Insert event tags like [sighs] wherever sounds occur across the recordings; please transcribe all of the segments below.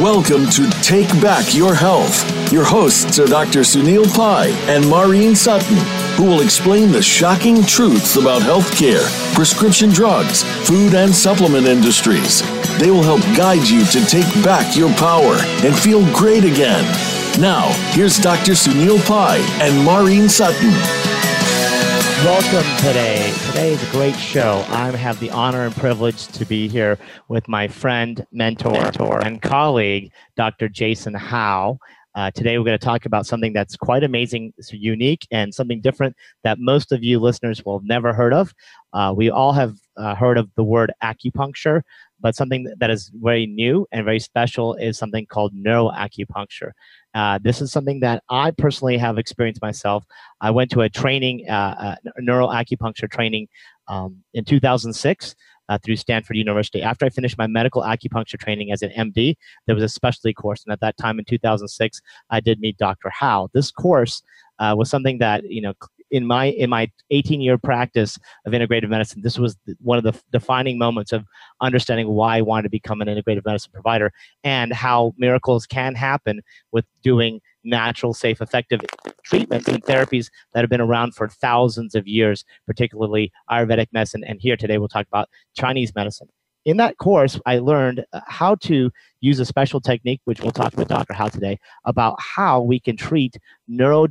Welcome to Take Back Your Health. Your hosts are Dr. Sunil Pai and Maureen Sutton, who will explain the shocking truths about healthcare, prescription drugs, food and supplement industries. They will help guide you to take back your power and feel great again. Now, here's Dr. Sunil Pai and Maureen Sutton. Welcome today. Today is a great show. I have the honor and privilege to be here with my friend, mentor, mentor and colleague, Dr. Jason Hao. Uh, today, we're going to talk about something that's quite amazing, unique, and something different that most of you listeners will have never heard of. Uh, we all have uh, heard of the word acupuncture, but something that is very new and very special is something called neuroacupuncture. Uh, this is something that I personally have experienced myself. I went to a training, uh, uh, neuroacupuncture training um, in 2006 uh, through Stanford University. After I finished my medical acupuncture training as an MD, there was a specialty course, and at that time in 2006, I did meet Dr. Hao. This course uh, was something that you know in my in my 18 year practice of integrative medicine this was one of the defining moments of understanding why i wanted to become an integrative medicine provider and how miracles can happen with doing natural safe effective treatments and therapies that have been around for thousands of years particularly ayurvedic medicine and here today we'll talk about chinese medicine in that course, I learned uh, how to use a special technique, which we'll talk with Dr. Hao today, about how we can treat neuro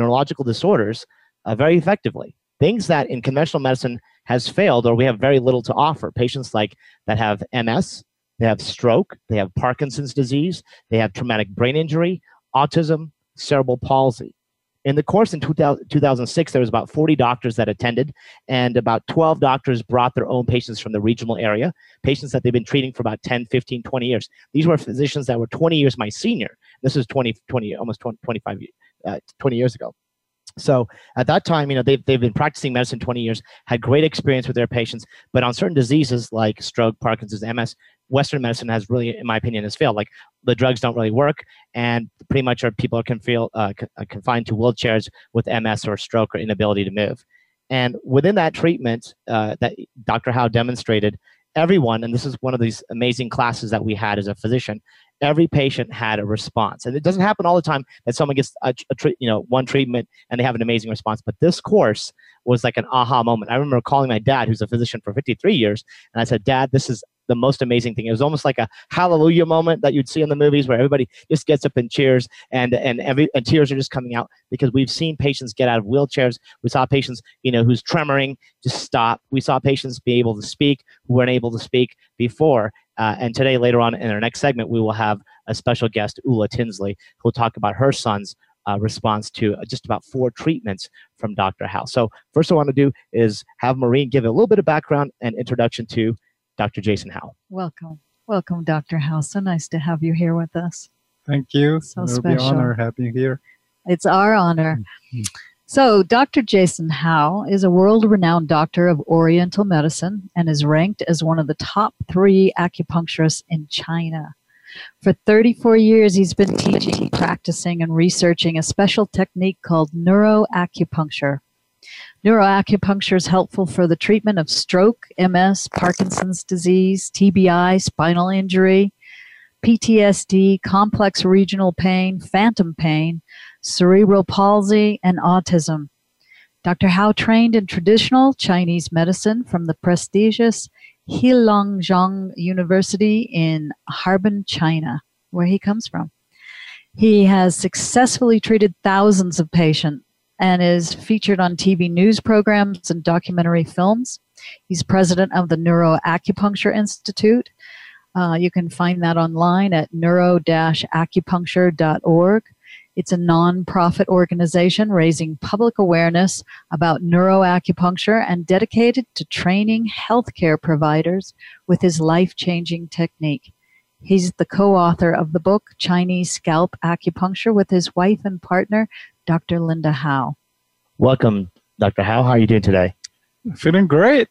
neurological disorders uh, very effectively. Things that in conventional medicine has failed or we have very little to offer. Patients like that have MS, they have stroke, they have Parkinson's disease, they have traumatic brain injury, autism, cerebral palsy. In the course in 2000, 2006, there was about 40 doctors that attended, and about 12 doctors brought their own patients from the regional area, patients that they've been treating for about 10, 15, 20 years. These were physicians that were 20 years my senior. This is 20, 20 almost 20, 25 uh, 20 years ago. So at that time, you know, they've, they've been practicing medicine 20 years, had great experience with their patients, but on certain diseases like stroke, Parkinson's, MS, Western medicine has really, in my opinion, has failed. Like the drugs don't really work, and pretty much our people can feel uh, uh confined to wheelchairs with MS or stroke or inability to move. And within that treatment uh, that Dr. Hao demonstrated, everyone, and this is one of these amazing classes that we had as a physician, every patient had a response. And it doesn't happen all the time that someone gets a, a you know one treatment and they have an amazing response. But this course was like an aha moment. I remember calling my dad, who's a physician for 53 years, and I said, "Dad, this is the most amazing thing. It was almost like a hallelujah moment that you'd see in the movies where everybody just gets up and cheers and and every and tears are just coming out because we've seen patients get out of wheelchairs. We saw patients, you know, who's tremoring just stop. We saw patients be able to speak who weren't able to speak before. Uh, and today, later on in our next segment, we will have a special guest, Ula Tinsley, who will talk about her son's uh, response to just about four treatments from Dr. Hao. So, first, I want to do is have Maureen give a little bit of background and introduction to Dr. Jason Hao. Welcome. Welcome, Dr. Hao. So nice to have you here with us. Thank you. So It'll special. be honor having you here. It's our honor. Mhm. So, Dr. Jason Hao is a world renowned doctor of Oriental medicine and is ranked as one of the top three acupuncturists in China. For 34 years, he's been teaching, practicing, and researching a special technique called neuroacupuncture. Neuroacupuncture is helpful for the treatment of stroke, MS, Parkinson's disease, TBI, spinal injury, PTSD, complex regional pain, phantom pain, cerebral palsy, and autism. Dr. Hao trained in traditional Chinese medicine from the prestigious Heilongjiang University in Harbin, China, where he comes from. He has successfully treated thousands of patients and is featured on TV news programs and documentary films. He's president of the Neuroacupuncture Institute. Uh, you can find that online at neuro-acupuncture.org. It's a nonprofit organization raising public awareness about neuroacupuncture and dedicated to training healthcare providers with his life changing technique. He's the co author of the book Chinese Scalp Acupuncture with his wife and partner, Dr. Linda Hao. Welcome, Dr. Hao. How are you doing today? Feeling great.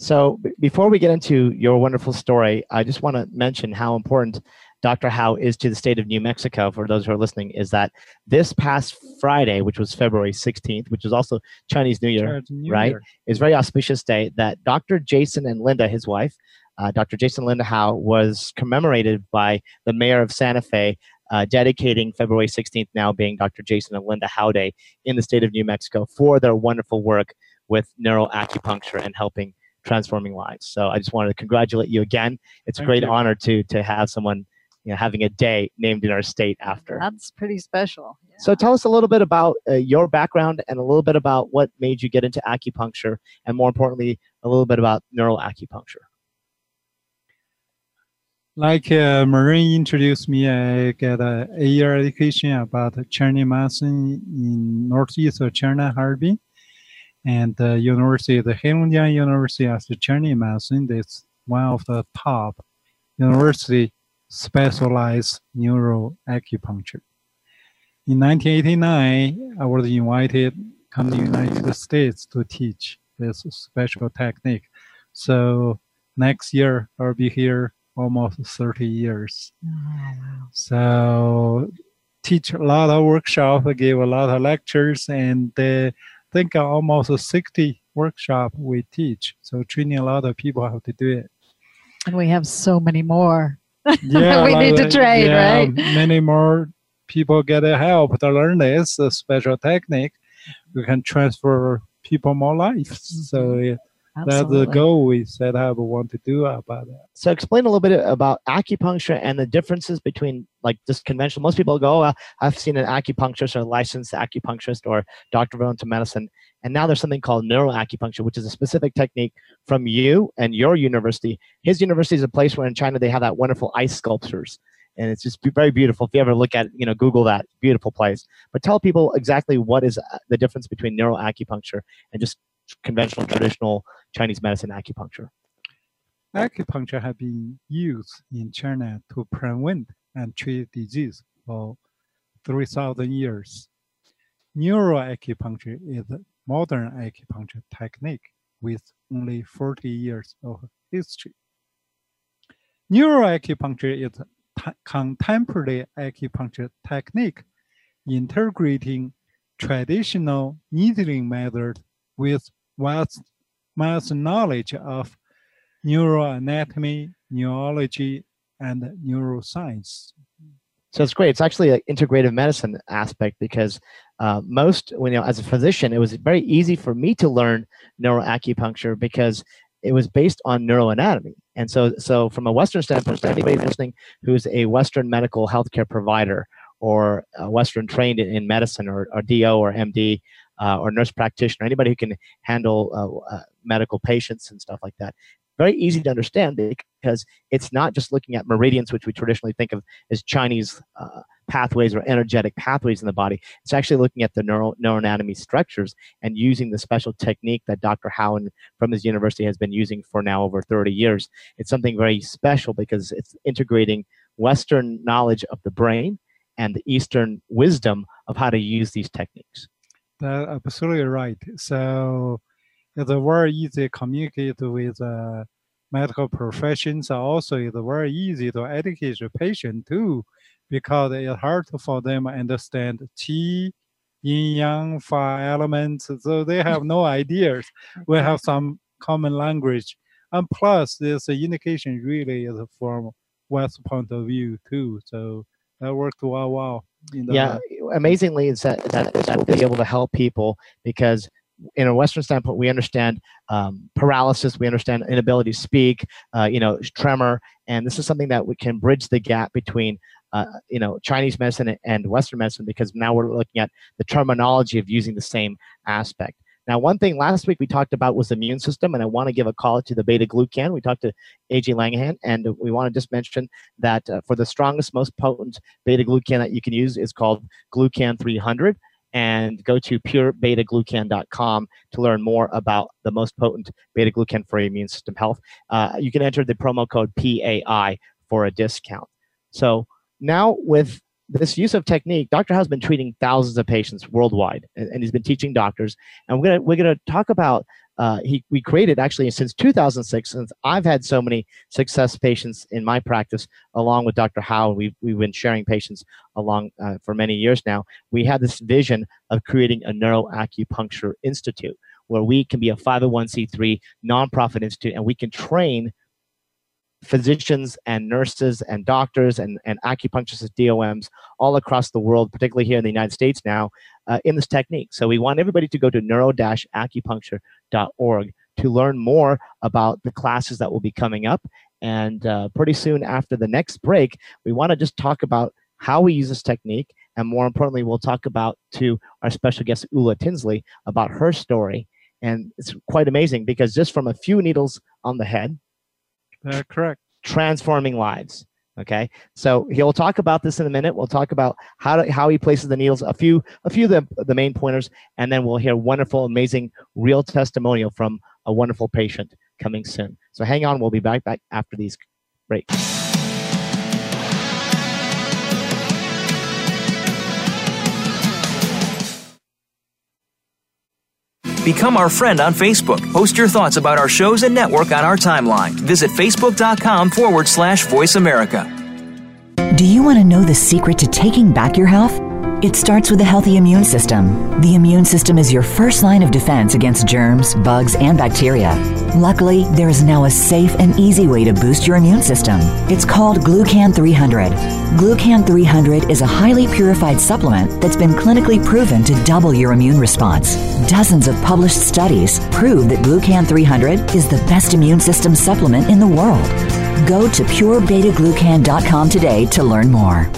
So, b- before we get into your wonderful story, I just want to mention how important Dr. Hao is to the state of New Mexico. For those who are listening, is that this past Friday, which was February 16th, which is also Chinese New Year, New right? Year. is a very auspicious day that Dr. Jason and Linda, his wife, uh, Dr. Jason Linda Hao was commemorated by the mayor of Santa Fe, uh, dedicating February 16th now being Dr. Jason and Linda Hao Day in the state of New Mexico for their wonderful work with neuroacupuncture and helping transforming lives. So I just wanted to congratulate you again. It's a great you. honor to to have someone you know having a day named in our state after. That's pretty special. Yeah. So tell us a little bit about uh, your background and a little bit about what made you get into acupuncture, and more importantly, a little bit about neural acupuncture. Like uh, introduced me, I get a year education about Chinese medicine in northeast of China, Harbin, and the university, the Heilongjiang University as the Chinese medicine, is one of the top university specialized neuro acupuncture. In 1989, I was invited come to the United States to teach this special technique. So next year I'll be here almost 30 years. Oh, wow. So teach a lot of workshop, give a lot of lectures, and uh, think almost 60 workshop we teach. So training a lot of people how to do it. And we have so many more. [laughs] Yeah, We need to train, yeah, right? Many more people get a help to learn this special technique. We can transfer people more lives. So yeah, that's the goal we set up. Want to do about that. So explain a little bit about acupuncture and the differences between like just conventional. Most people go, oh, I've seen an acupuncturist or a licensed acupuncturist or doctor of into medicine, and now there's something called neuroacupuncture, which is a specific technique from you and your university. His university is a place where in China they have that wonderful ice sculptures, and it's just very beautiful. If you ever look at, you know, Google that beautiful place. But tell people exactly what is uh, the difference between neuroacupuncture and just conventional traditional Chinese medicine acupuncture. Acupuncture has been used in China to prevent and treat disease for 3,000 years. Neuroacupuncture is a modern acupuncture technique with only 40 years of history. Neuroacupuncture is a contemporary acupuncture technique integrating traditional needling methods with vast mass knowledge of neuroanatomy, neurology, and neuroscience. So it's great. It's actually an integrative medicine aspect because uh, most, when, you know, as a physician, it was very easy for me to learn neuroacupuncture because it was based on neuroanatomy. And so, so from a Western standpoint, anybody listening who's a Western medical healthcare provider or uh, Western trained in, in medicine or, or DO or MD uh, or nurse practitioner, anybody who can handle uh, uh, medical patients and stuff like that, very easy to understand because it's not just looking at meridians, which we traditionally think of as Chinese uh, pathways or energetic pathways in the body. It's actually looking at the neural neuroanatomy structures and using the special technique that Dr. Howen from his university has been using for now over 30 years. It's something very special because it's integrating Western knowledge of the brain and the Eastern wisdom of how to use these techniques. That's absolutely right. So it's very easy to communicate with uh, medical professions. Also, it's very easy to educate the patient too, because it's hard for them to understand qi, yin yang, five elements. So they have no [laughs] ideas. We have some common language, and plus, this indication really is from West point of view too. So that worked well, wow In the yeah amazingly it's that that this will be able to help people because in a western standpoint we understand um, paralysis we understand inability to speak uh, you know tremor and this is something that we can bridge the gap between uh, you know chinese medicine and western medicine because now we're looking at the terminology of using the same aspect now, one thing last week we talked about was immune system, and I want to give a call to the beta glucan. We talked to AJ Lanigan, and we want to just mention that uh, for the strongest, most potent beta glucan that you can use is called Glucan 300. And go to purebetaglucan.com to learn more about the most potent beta glucan for immune system health. Uh, you can enter the promo code PAI for a discount. So now with this use of technique, Dr. Hao's been treating thousands of patients worldwide, and, and he's been teaching doctors. And we're gonna we're gonna talk about uh, he we created actually since 2006. Since I've had so many success patients in my practice, along with Dr. Hao, we've we've been sharing patients along uh, for many years now. We had this vision of creating a neuroacupuncture institute where we can be a 501c3 nonprofit institute and we can train physicians and nurses and doctors and, and acupuncturists, DOMs all across the world, particularly here in the United States now, uh, in this technique. So we want everybody to go to neuro-acupuncture.org to learn more about the classes that will be coming up. And uh, pretty soon after the next break, we want to just talk about how we use this technique. And more importantly, we'll talk about to our special guest, Ula Tinsley, about her story. And it's quite amazing because just from a few needles on the head, uh, correct, transforming lives. Okay, so he'll talk about this in a minute. We'll talk about how to, how he places the needles, a few a few of the, the main pointers, and then we'll hear wonderful, amazing, real testimonial from a wonderful patient coming soon. So hang on, we'll be back back after these breaks. Become our friend on Facebook. Post your thoughts about our shows and network on our timeline. Visit facebook.com forward slash voice America. Do you want to know the secret to taking back your health? It starts with a healthy immune system. The immune system is your first line of defense against germs, bugs, and bacteria. Luckily, there is now a safe and easy way to boost your immune system. It's called Glucan 300. Glucan 300 is a highly purified supplement that's been clinically proven to double your immune response. Dozens of published studies prove that Glucan 300 is the best immune system supplement in the world. Go to purebetaglucan.com today to learn more.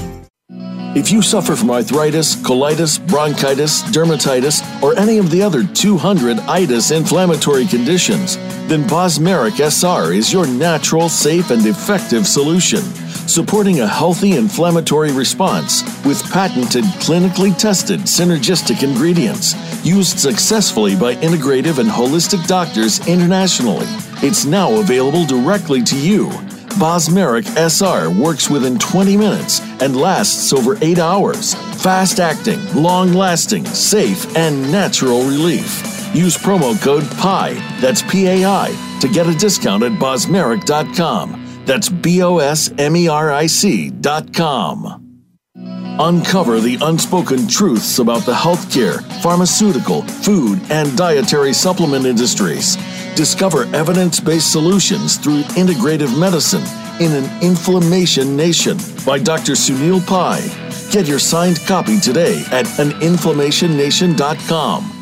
If you suffer from arthritis, colitis, bronchitis, dermatitis, or any of the other 200 itis inflammatory conditions, then Bosmeric SR is your natural, safe, and effective solution, supporting a healthy inflammatory response with patented, clinically tested synergistic ingredients used successfully by integrative and holistic doctors internationally. It's now available directly to you Bosmeric SR works within 20 minutes and lasts over 8 hours. Fast acting, long lasting, safe, and natural relief. Use promo code PI, that's P A I, to get a discount at bosmeric.com. That's B O S M E R I C.com. Uncover the unspoken truths about the healthcare, pharmaceutical, food, and dietary supplement industries. Discover evidence based solutions through integrative medicine in an inflammation nation by Dr. Sunil Pai. Get your signed copy today at aninflammationnation.com.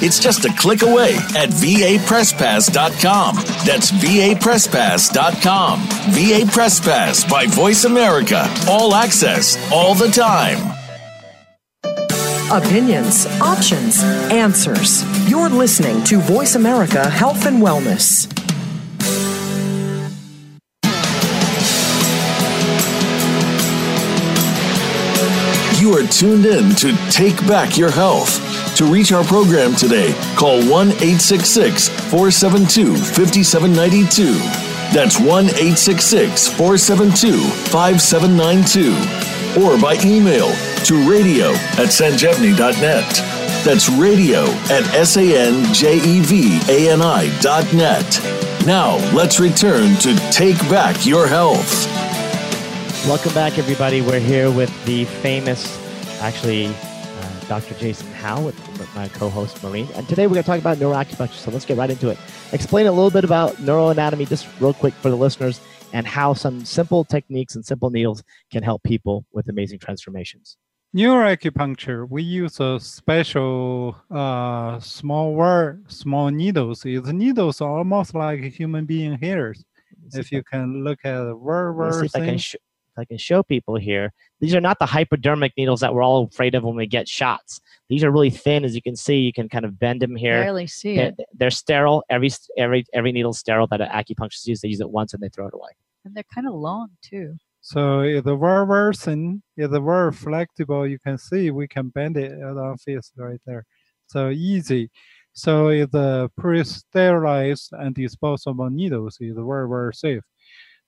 It's just a click away at vapresspass.com. That's vapresspass.com. VA Press Pass by Voice America. All access, all the time. Opinions, options, answers. You're listening to Voice America Health and Wellness. You are tuned in to Take Back Your Health. To reach our program today, call 1 866 472 5792. That's 1 866 472 5792. Or by email to radio at sanjevani.net. That's radio at S-A-N-J-E-V-A-N-I dot net. Now, let's return to Take Back Your Health. Welcome back, everybody. We're here with the famous, actually, Dr. Jason Hao with, my co-host Maureen, and today we're going to talk about neuroacupuncture. So let's get right into it. Explain a little bit about neuroanatomy, just real quick for the listeners, and how some simple techniques and simple needles can help people with amazing transformations. Neuroacupuncture, we use a special uh, small word, small needles. The needles are almost like human being hairs. If you can look at the word, word thing. I can show people here, these are not the hypodermic needles that we're all afraid of when we get shots. These are really thin, as you can see. You can kind of bend them here. Barely see it. They're sterile. Every every every needle's sterile that an acupuncturist uses. They use it once and they throw it away. And they're kind of long too. So if the word version, if the word flexible, you can see we can bend it at our face right there. So easy. So if the pre-sterilized and disposable needles is very, very safe.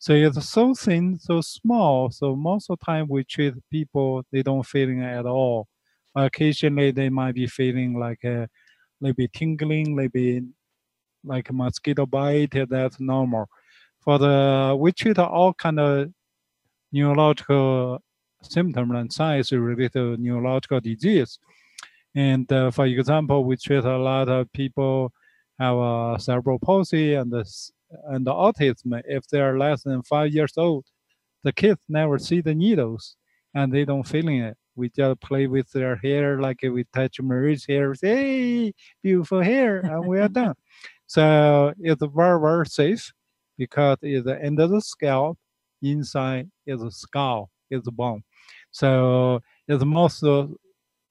So it's so thin, so small. So most of the time we treat people, they don't feeling at all. Occasionally they might be feeling like a bit tingling, maybe like a mosquito bite, that's normal. For the we treat all kind of neurological symptoms and signs related to neurological disease. And uh, for example, we treat a lot of people have a cerebral palsy and the, and autism. If they are less than five years old, the kids never see the needles and they don't feeling it. We just play with their hair like we touch Marie's hair, say, hey, beautiful hair, and we are done. So it's very, very safe because it's the end of the scalp, inside is a skull, is a bone. So it's most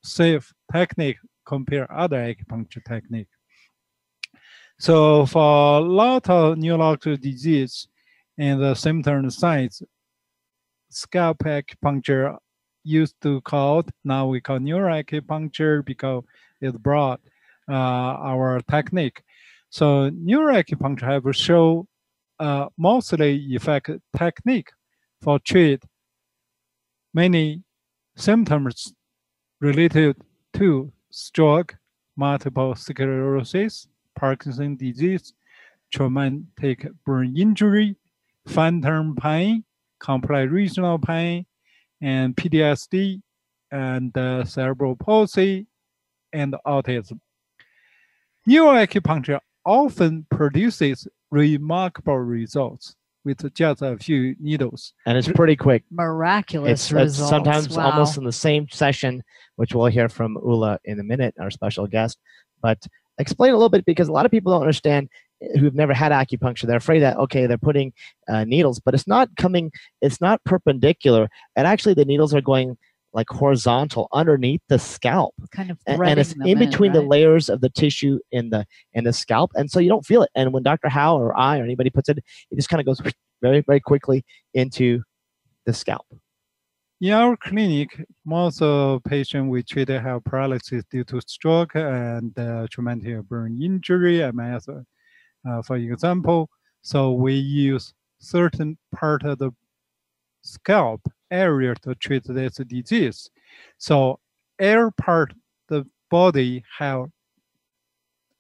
safe technique compared other acupuncture technique. So for a lot of neurological disease and the symptom signs, scalp acupuncture used to called now we call neuroacupuncture because it brought uh, our technique. So neuroacupuncture have show uh, mostly effect technique for treat many symptoms related to stroke, multiple sclerosis, Parkinson disease, traumatic brain injury, phantom pain, complex regional pain, and PTSD, and uh, cerebral palsy, and autism. Neuroacupuncture often produces remarkable results with just a few needles. And it's pretty quick. Miraculous It's, it's results. sometimes wow. almost in the same session, which we'll hear from Ula in a minute, our special guest. But explain a little bit because a lot of people don't understand eh, who've never had acupuncture. They're afraid that okay, they're putting uh, needles, but it's not coming. It's not perpendicular, and actually the needles are going like horizontal underneath the scalp kind of and, and it's in between the right? layers of the tissue in the in the scalp and so you don't feel it and when dr hao or i or anybody puts it it just kind of goes [laughs] very very quickly into the scalp In our clinic, most of patients we treat have paralysis due to stroke and uh, traumatic brain injury, MS, uh, for example. So we use certain part of the scalp area to treat this disease. So air part of the body have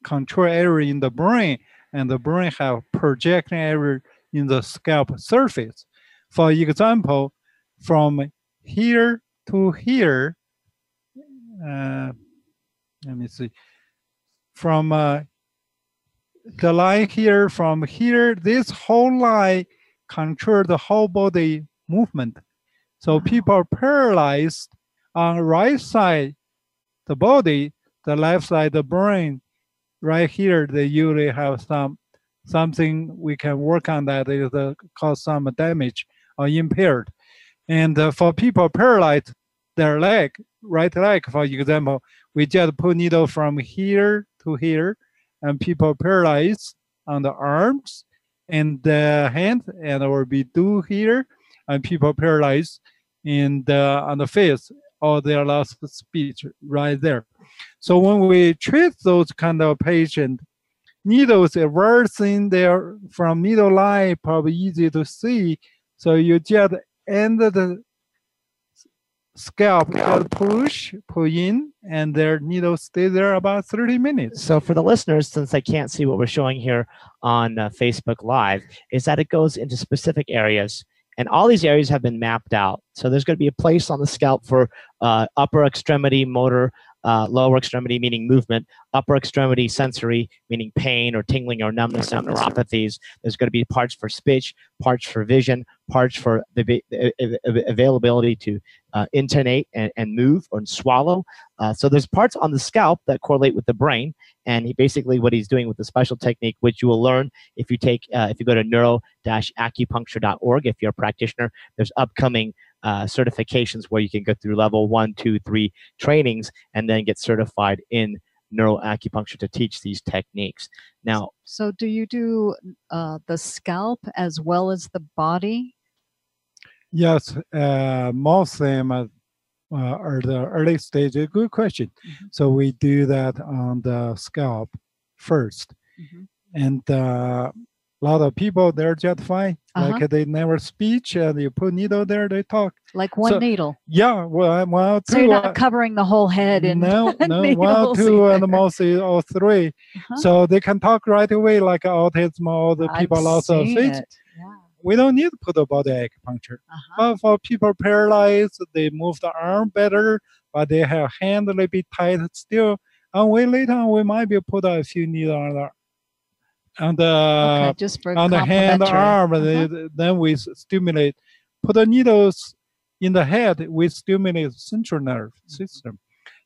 control area in the brain, and the brain have projection area in the scalp surface. For example, from here to here, uh, let me see, from uh, the line here, from here, this whole line control the whole body movement. So people are paralyzed on right side, the body, the left side, the brain. Right here, they usually have some something we can work on that is uh, cause some damage or impaired. And uh, for people paralyzed, their leg, right leg, for example, we just put needle from here to here, and people paralyzed on the arms and the hand, and or we do here, and people paralyzed in the on the face or their lost speech right there. So when we treat those kind of patient, needles are thin there from needle line, probably easy to see. So you just end the scalp, push, pull in, and their needle stay there about 30 minutes. so for the listeners since they can't see what we're showing here on uh, facebook live is that it goes into specific areas and all these areas have been mapped out so there's going to be a place on the scalp for uh, upper extremity motor uh, lower extremity meaning movement upper extremity sensory meaning pain or tingling or numbness or neuropathies. There's going to be parts for speech parts for vision parts for the av- availability to uh, intonate and, and move or swallow uh, so there's parts on the scalp that correlate with the brain and he basically what he's doing with the special technique which you will learn if you take uh, if you go to neuro-acupuncture.org if you're a practitioner there's upcoming uh, certifications where you can go through level one two three trainings and then get certified in neuroacupuncture to teach these techniques now So, do you do uh, the scalp as well as the body? Yes, uh, most of them are, uh, are the early stage. A Good question. Mhm. So we do that on the scalp first, Mhm. and uh, a lot of people they're just fine. Uh-huh. Like they never speech, and you put needle there, they talk. Like one So- needle. Yeah, well, well, So you're not uh, covering the whole head in no, [laughs] no, one, two, and either. mostly or three. Uh-huh. So they can talk right away, like autism or the I've people of seen speech. Yeah. We don't need to put a body acupuncture. Uh-huh. But for people paralyzed, they move the arm better, but they have hand a little bit tight still. And we later on, we might be put a few needles on the on the okay, just for on the hand, arm, Uh-huh. they- then we stimulate. Put the needles in the head, we stimulate central nerve Mm-hmm. system,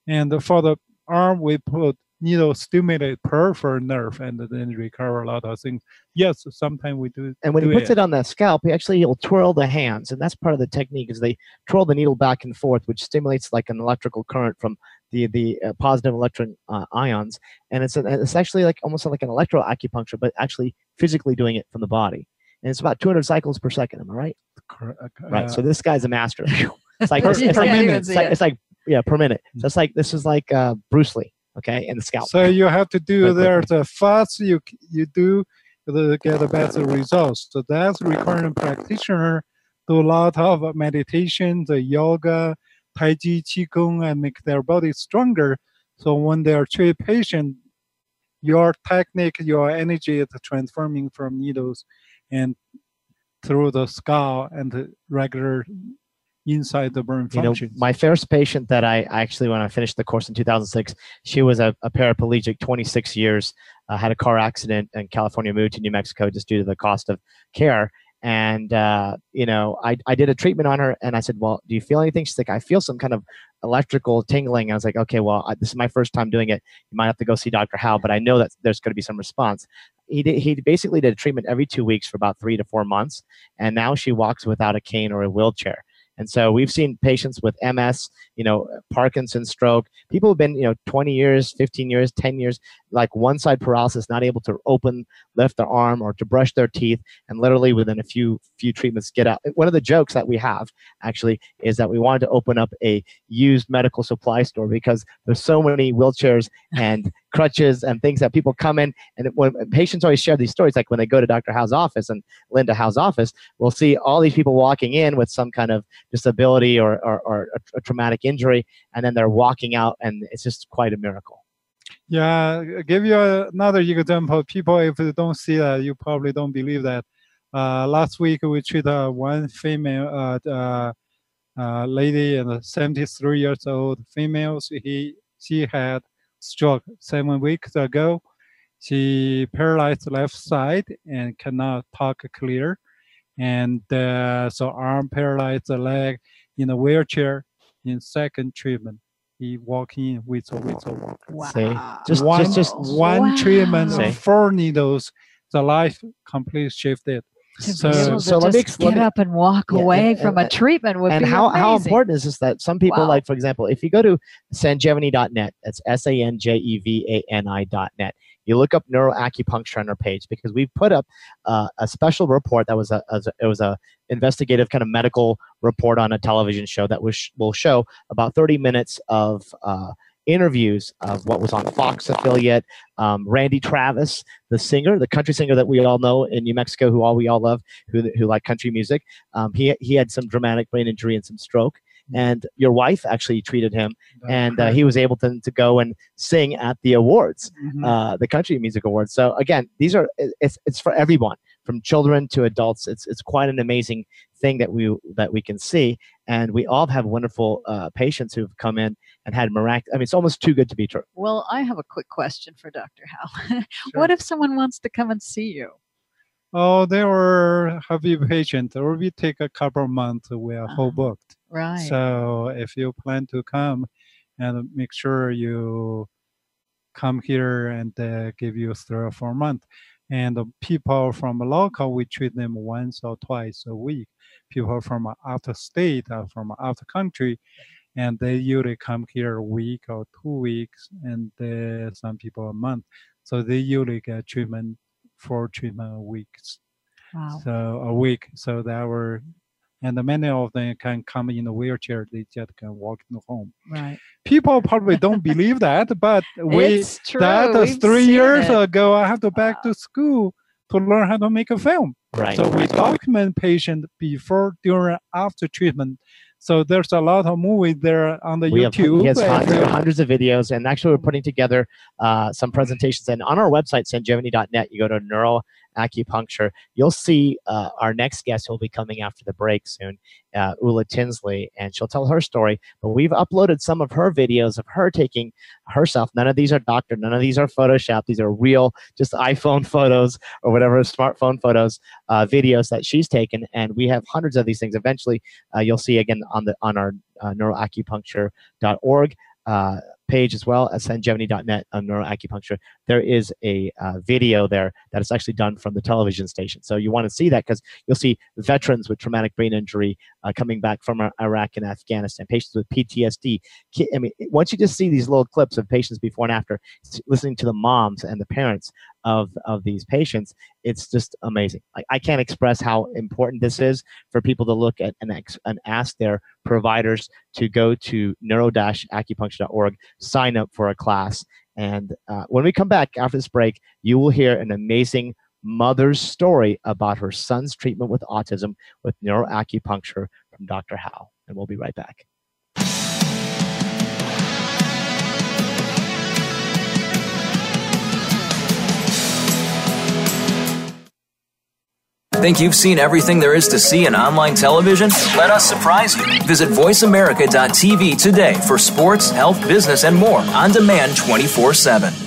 and for the arm, we put needle stimulate peripheral nerve, and then recover a lot of things. Yes, sometimes we do. It. And when do he puts it on the scalp, he actually he'll twirl the hands, and that's part of the technique. Is they twirl the needle back and forth, which stimulates like an electrical current from the the uh, positive electron uh, ions, and it's a, it's actually like almost like an electro acupuncture, but actually physically doing it from the body. And it's about 200 cycles per second. Am I right? cor- uh, Right. So uh, this guy's a master. [laughs] It's like Per- it's, it's per like, minute. it's like it's like yeah per minute. So it's like this is like uh, Bruce Lee, okay, in the scalp. So you have to do there the fast you you do the get a better results. So that's recurrent practitioner do a lot of meditation, the yoga, tai chi, qigong, and make their body stronger. So when they are treat patient, your technique, your energy is transforming from needles and through the skull and the regular inside the burn you know, my first patient that I I actually, when I finished the course in 2006, she was a, a paraplegic, 26 years, uh, had a car accident in California, moved to New Mexico just due to the cost of care. And, uh, you know, I, I did a treatment on her and I said, well, do you feel anything? She's like, I feel some kind of electrical tingling. I was like, okay, well, I, this is my first time doing it. You might have to go see Dr. Hao, but I know that there's going to be some response. He, did, he basically did a treatment every two weeks for about three to four months. And now she walks without a cane or a wheelchair. And so we've seen patients with MS, you know, Parkinson's, stroke, people who've been, you know, 20 years, 15 years, 10 years, like one side paralysis, not able to open, lift their arm or to brush their teeth, and literally within a few few treatments get out. One of the jokes that we have actually is that we wanted to open up a used medical supply store because there's so many wheelchairs and crutches and things that people come in and when patients always share these stories like when they go to dr hao's office and linda hao's office we'll see all these people walking in with some kind of disability or, or, or a, a traumatic injury and then they're walking out and it's just quite a miracle Yeah, I'll give you another example. People, if you don't see that, you probably don't believe that. Uh, last week we treated uh, one female uh, uh, uh, lady and 73 years old female. She she had stroke seven weeks ago. She paralyzed left side and cannot talk clear, and uh, so arm paralyzed, the leg in a wheelchair. In second treatment, he walking with a with a walker Wow. See? just one, just just one treatment, See? four needles, the life completely shifted. To So- be able to so let me just ex- let get me- up and walk Yeah, away and- from and- a treatment would and be how, how important is this that some people Wow. like for example if you go to sanjevani.net that's E s-a-n-j-e-v-a-n-i dot net you look up neuroacupuncture on our page because we put up uh, a special report that was a, a it was a investigative kind of medical report on a television show that was will show about 30 minutes of uh, interviews of what was on Fox affiliate, um, Randy Travis, the singer, the country singer that we all know in New Mexico, who all we all love, who who like country music. Um, he he had some dramatic brain injury and some stroke, and your wife actually treated him, and uh, he was able to to go and sing at the awards, Mhm. uh, the country music awards. So again, these are it's it's for everyone, from children to adults. It's it's quite an amazing thing that we that we can see, and we all have wonderful uh, patients who've come in and had miraculous. I mean, it's almost too good to be true. Well, I have a quick question for Dr. Hao. [laughs] Sure. What if someone wants to come and see you? Oh, they were happy patient. Or we take a couple of months. We are whole Uh-huh. booked. Right. So if you plan to come, and make sure you come here and uh, give you three or four months. And the people from local, we treat them once or twice a week. People from out of state or from out of country, and they usually come here a week or two weeks, and uh, some people a month. So they usually get treatment for treatment weeks wow. so a week. So that were, and many of them can come in a wheelchair. They just can walk in home. Right. People probably [laughs] don't believe that, but we that was three years it. ago. I have to back to school. to learn how to make a film. Right. So we document patient before, during, after treatment. So there's a lot of movies there on the we have, YouTube. he has hundreds, hundreds of videos, and actually we're putting together uh, some presentations. And on our website, sanjevani.net, you go to neuro acupuncture. You'll see uh, our next guest who will be coming after the break soon, uh, Ula Tinsley, and she'll tell her story. But we've uploaded some of her videos of her taking herself. None of these are doctored. None of these are Photoshop. These are real, just iPhone [laughs] photos or whatever smartphone photos, uh, videos that she's taken. And we have hundreds of these things. Eventually, uh, you'll see again on the on our uh, neuroacupuncture.org page as well as sanjevani.net on neuroacupuncture. There is a uh, video there that is actually done from the television station. So you want to see that because you'll see veterans with traumatic brain injury uh, coming back from Iraq and Afghanistan, patients with PTSD. I mean, once you just see these little clips of patients before and after, listening to the moms and the parents of, of these patients, it's just amazing. Like, I can't express how important this is for people to look at and, ex- and ask their providers to go to neuro-acupuncture.org, sign up for a class. And uh, when we come back after this break, you will hear an amazing mother's story about her son's treatment with autism with neuroacupuncture from Dr. Hao. And we'll be right back. Think you've seen everything there is to see in online television? Let us surprise you. Visit VoiceAmerica.tv today for sports, health, business, and more on demand 24 7.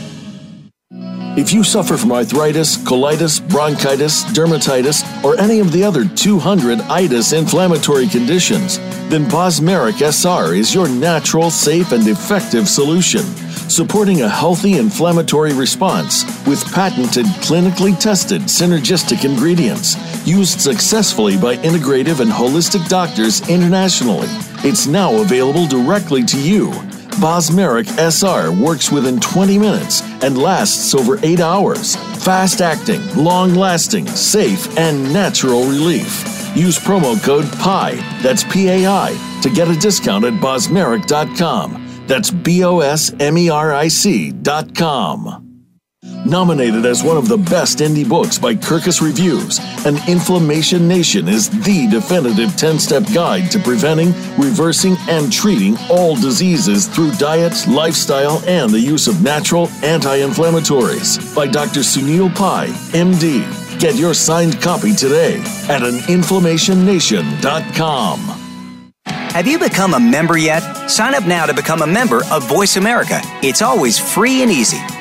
If you suffer from arthritis, colitis, bronchitis, dermatitis, or any of the other 200 itis inflammatory conditions, then Bosmeric SR is your natural, safe, and effective solution, supporting a healthy inflammatory response with patented, clinically tested synergistic ingredients used successfully by integrative and holistic doctors internationally. It's now available directly to you. Bosmeric SR works within 20 minutes and lasts over 8 hours. Fast acting, long lasting, safe, and natural relief. Use promo code PI, that's P A I, to get a discount at bosmeric.com. That's B O S M E R I C.com. Nominated as one of the best indie books by Kirkus Reviews, An Inflammation Nation is the definitive 10 step guide to preventing, reversing, and treating all diseases through diet, lifestyle, and the use of natural anti inflammatories by Dr. Sunil Pai, MD. Get your signed copy today at aninflammationnation.com. Have you become a member yet? Sign up now to become a member of Voice America. It's always free and easy.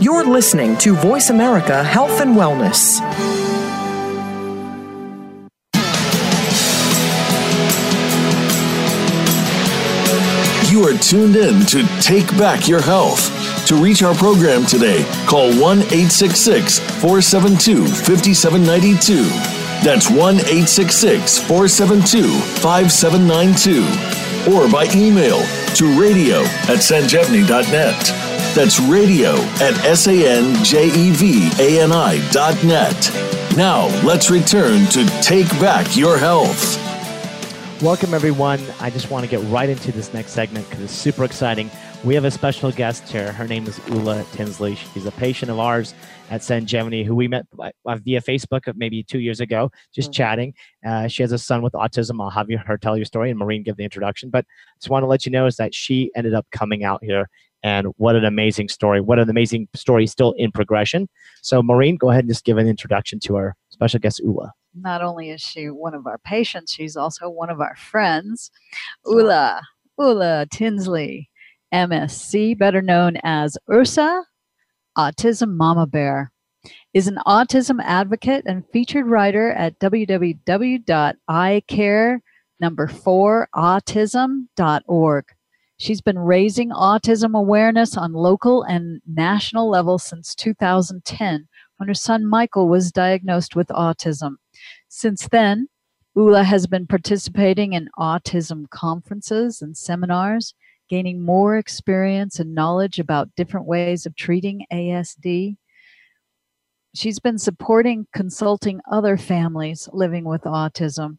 You're listening to Voice America Health and Wellness. You are tuned in to Take Back Your Health. To reach our program today, call 1 866 472 5792. That's 1 866 472 5792. Or by email to radio at sanjevani.net. That's radio at S-A-N-J-E-V-A-N-I dot net. Now, let's return to Take Back Your Health. Welcome, everyone. I just want to get right into this next segment because it's super exciting. We have a special guest here. Her name is Ula Tinsley. She's a patient of ours at Sanjevani who we met uh, via Facebook of maybe two years ago, just chatting. Uh, she has a son with autism. I'll have you, her tell your story and Maureen give the introduction. But just want to let you know is that she ended up coming out here. And what an amazing story. What an amazing story still in progression. So, Maureen, go ahead and just give an introduction to our special guest, Ula. Not only is she one of our patients, she's also one of our friends. Ula, Ula Tinsley, MSc, better known as Ursa, Autism Mama Bear, is an autism advocate and featured writer at www.icare number 4 autism.org. She's been raising autism awareness on local and national levels since 2010 when her son Michael was diagnosed with autism. Since then, Ula has been participating in autism conferences and seminars, gaining more experience and knowledge about different ways of treating ASD. She's been supporting consulting other families living with autism.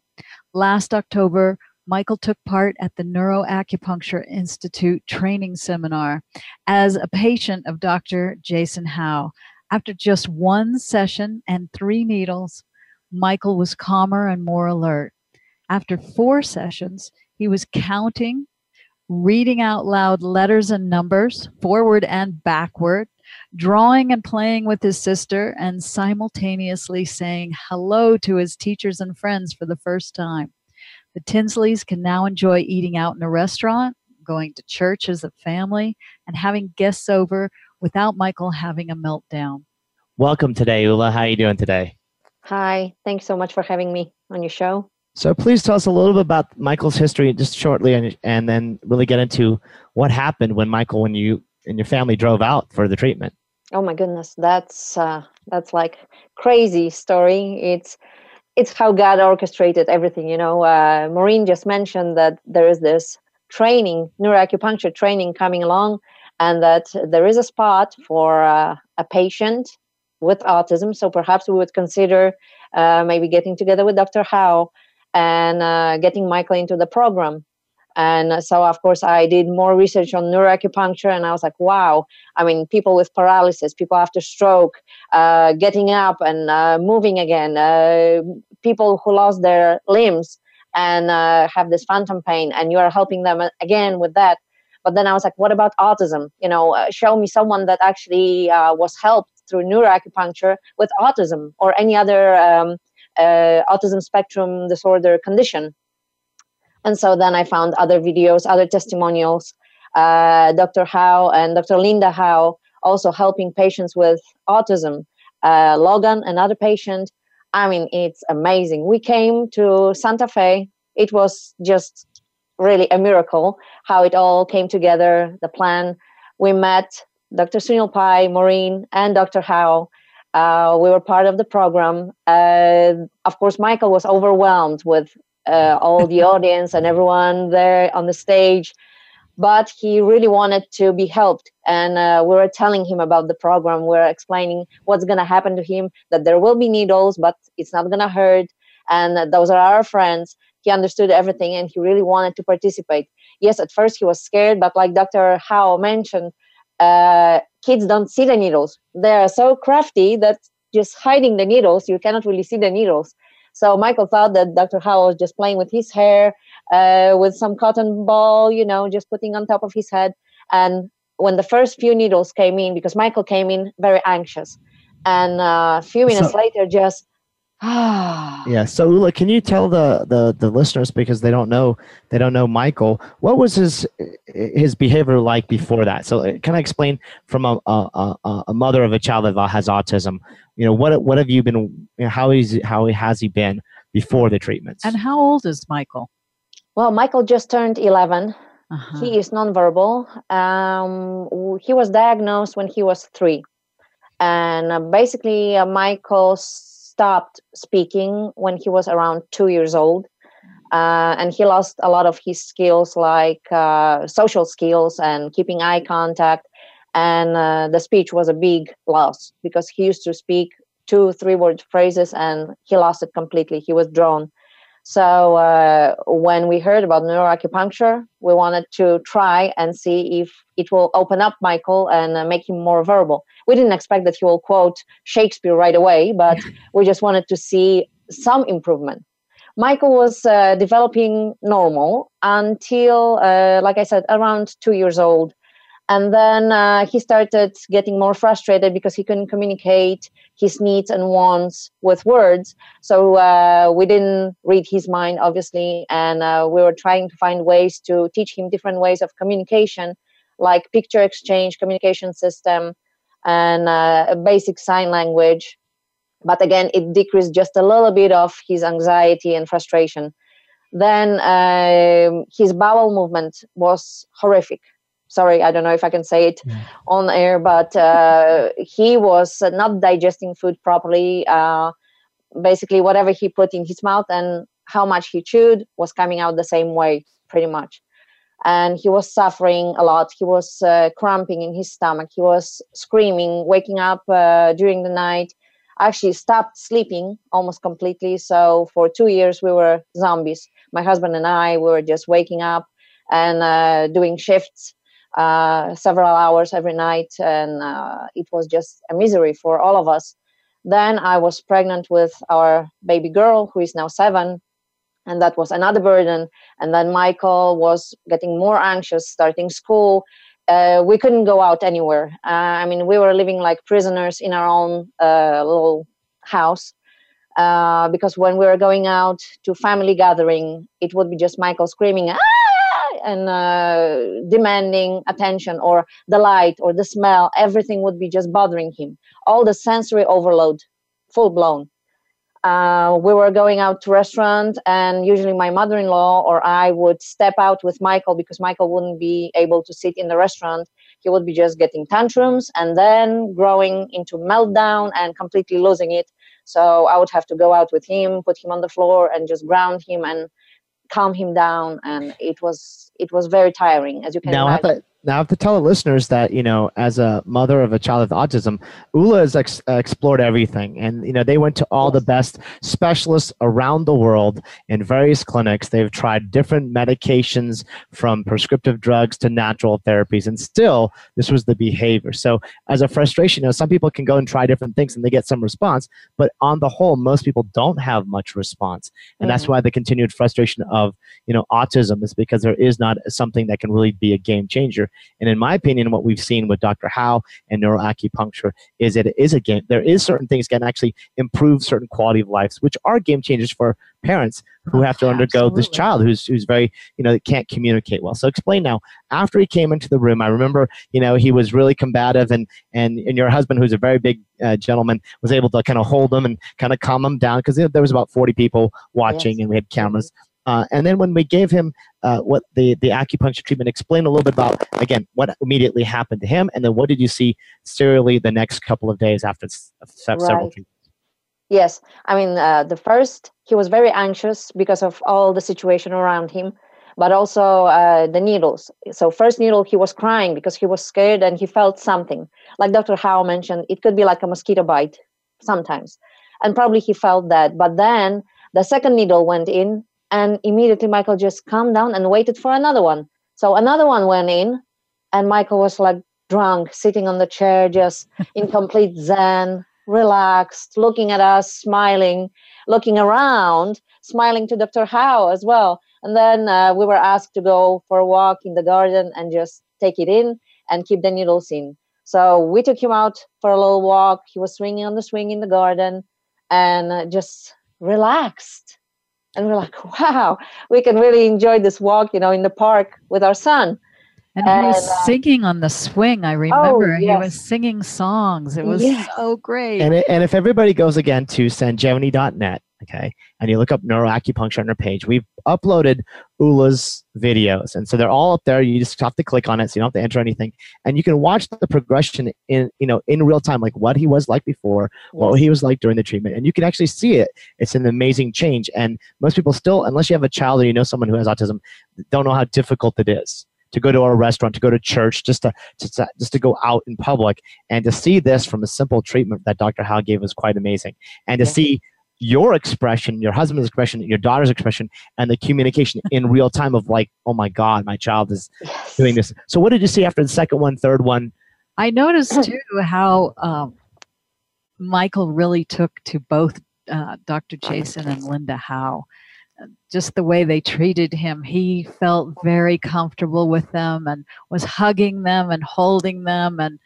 Last October, Michael took part at the Neuroacupuncture Institute training seminar as a patient of Dr. Jason Hao. After just one session and three needles, Michael was calmer and more alert. After four sessions, he was counting, reading out loud letters and numbers, forward and backward, drawing and playing with his sister, and simultaneously saying hello to his teachers and friends for the first time. The Tinsleys can now enjoy eating out in a restaurant, going to church as a family, and having guests over without Michael having a meltdown. Welcome today, Ula. How are you doing today? Hi, thanks so much for having me on your show. So please tell us a little bit about Michael's history just shortly and, and then really get into what happened when Michael when you and your family drove out for the treatment. Oh my goodness, that's uh, that's like crazy story. It's it's how God orchestrated everything. You know, uh, Maureen just mentioned that there is this training, neuroacupuncture training coming along, and that there is a spot for uh, a patient with autism. So perhaps we would consider uh, maybe getting together with Dr. Hao and uh, getting Michael into the program. And so, of course, I did more research on neuroacupuncture, and I was like, wow. I mean, people with paralysis, people after stroke, uh, getting up and uh, moving again, uh, people who lost their limbs and uh, have this phantom pain, and you are helping them again with that. But then I was like, what about autism? You know, uh, show me someone that actually uh, was helped through neuroacupuncture with autism or any other um, autism spectrum disorder condition and so then I found other videos, other testimonials. Uh, Dr. Hao and Dr. Linda Hao also helping patients with autism. Uh, Logan, another patient. I mean, it's amazing. We came to Santa Fe. It was just really a miracle how it all came together, the plan. We met Dr. Sunil Pai, Maureen, and Dr. Hao. Uh, we were part of the program. Uh, of course, Michael was overwhelmed with uh, all the audience and everyone there on the stage but he really wanted to be helped. And uh, we were telling him about the program. We we're explaining what's going to happen to him that there will be needles but it's not going to hurt. And those are our friends. He understood everything and he really wanted to participate. Yes at first he was scared but like dr hao mentioned uh, kids don't see the needles. They are so crafty that just hiding the needles you cannot really see the needles so Michael thought that Dr. Howell was just playing with his hair, uh, with some cotton ball, you know, just putting on top of his head. And when the first few needles came in, because Michael came in very anxious, and uh, a few minutes so, later, just [sighs] yeah. So Ula, can you tell the, the the listeners because they don't know they don't know Michael, what was his his behavior like before that? So uh, can I explain from a a, a mother of a child that has autism? You know what what have you been? You know, how is how has he been before the treatments? And how old is Michael? Well, Michael just turned 11. Uh-huh. He is nonverbal. Um, he was diagnosed when he was three, and uh, basically, uh, Michael's stopped speaking when he was around two years old. Uh, and he lost a lot of his skills like uh, social skills and keeping eye contact and uh, the speech was a big loss because he used to speak two three word phrases and he lost it completely he was drawn so uh, when we heard about neuroacupuncture we wanted to try and see if it will open up michael and uh, make him more verbal. We didn't expect that he will quote shakespeare right away but we just wanted to see some improvement. Michael was uh, developing normal until uh, like i said around two years old and then uh, he started getting more frustrated because he couldn't communicate his needs and wants with words. So uh, we didn't read his mind, obviously, and uh, we were trying to find ways to teach him different ways of communication, like picture exchange, communication system, and uh, basic sign language. But again, it decreased just a little bit of his anxiety and frustration. Then um, his bowel movement was horrific sorry, I don't know if I can say it yeah. on air, but uh, he was not digesting food properly. Uh, basically, whatever he put in his mouth and how much he chewed was coming out the same way, pretty much. And he was suffering a lot. He was uh, cramping in his stomach. He was screaming, waking up uh, during the night. Actually, stopped sleeping almost completely. So for two years, we were zombies. My husband and I we were just waking up and uh, doing shifts uh, several hours every night, and uh, it was just a misery for all of us. Then I was pregnant with our baby girl, who is now seven, and that was another burden. And then Michael was getting more anxious, starting school. Uh, we couldn't go out anywhere. Uh, I mean, we were living like prisoners in our own uh, little house. Uh, because when we were going out to family gathering, it would be just Michael screaming, ah! And uh, demanding attention or the light or the smell everything would be just bothering him. All the sensory overload full blown uh, we were going out to restaurant and usually my mother-in-law or i would step out with michael because michael wouldn't be able to sit in the restaurant. He would be just getting tantrums and then growing into meltdown and completely losing it. So i would have to go out with him put him on the floor and just ground him and calm him down and it was it was very tiring as you can now imagine. Now, I have to tell the listeners that, you know, as a mother of a child with autism, ULA has ex- explored everything. And, you know, they went to all the best specialists around the world in various clinics. They've tried different medications from prescriptive drugs to natural therapies. And still, this was the behavior. So, as a frustration, you know, some people can go and try different things and they get some response. But on the whole, most people don't have much response. And mm-hmm. that's why the continued frustration of, you know, autism is because there is not something that can really be a game changer and in my opinion, what we've seen with Dr. Hao and neuroacupuncture is that it is a game. There is certain things can actually improve certain quality of lives, which are game changers for parents who have to undergo Absolutely. this child who's who's very you know can't communicate well. So explain now. After he came into the room, I remember you know he was really combative, and and and your husband, who's a very big uh, gentleman, was able to kind of hold him and kind of calm him down because there was about forty people watching, yes. and we had cameras. Mm-hmm. Uh, and then when we gave him uh, what the, the acupuncture treatment, explain a little bit about, again, what immediately happened to him, and then what did you see serially the next couple of days after several right. treatments? Yes, I mean, uh, the first, he was very anxious because of all the situation around him, but also uh, the needles. So, first needle, he was crying because he was scared and he felt something. Like Dr. Hao mentioned, it could be like a mosquito bite sometimes. And probably he felt that. But then the second needle went in and immediately Michael just calmed down and waited for another one. So another one went in, and Michael was like drunk, sitting on the chair, just [laughs] in complete zen, relaxed, looking at us, smiling, looking around, smiling to Dr. Hao as well. And then uh, we were asked to go for a walk in the garden and just take it in and keep the needles in. So we took him out for a little walk. He was swinging on the swing in the garden and uh, just relaxed and we're like [laughs] wow we can really enjoy this walk you know in the park with our son and, and he was uh, singing on the swing i oh, remember oh, yes. he was singing songs it was yes. so great and, it, and if everybody goes again to sanjevani.net okay, and you look up neuroacupuncture on our page, we've uploaded Ula's videos. And so they're all up there. You just have to click on it so you don't have to enter anything. And you can watch the progression in, you know, in real time, like what he was like before, what he was like during the treatment. And you can actually see it. It's an amazing change. And most people still, unless you have a child or you know someone who has autism, don't know how difficult it is to go to a restaurant, to go to church, just to, just to, just to go out in public, and to see this from a simple treatment that Dr. Hao gave was quite amazing. And to see your expression, your husband's expression, your daughter's expression, and the communication [laughs] in real time of like, oh my God, my child is yes. doing this. So, what did you see after the second one, third one? I noticed [clears throat] too how um, Michael really took to both uh, Dr. Jason and Linda Hao. Just the way they treated him, he felt very comfortable with them and was hugging them and holding them, and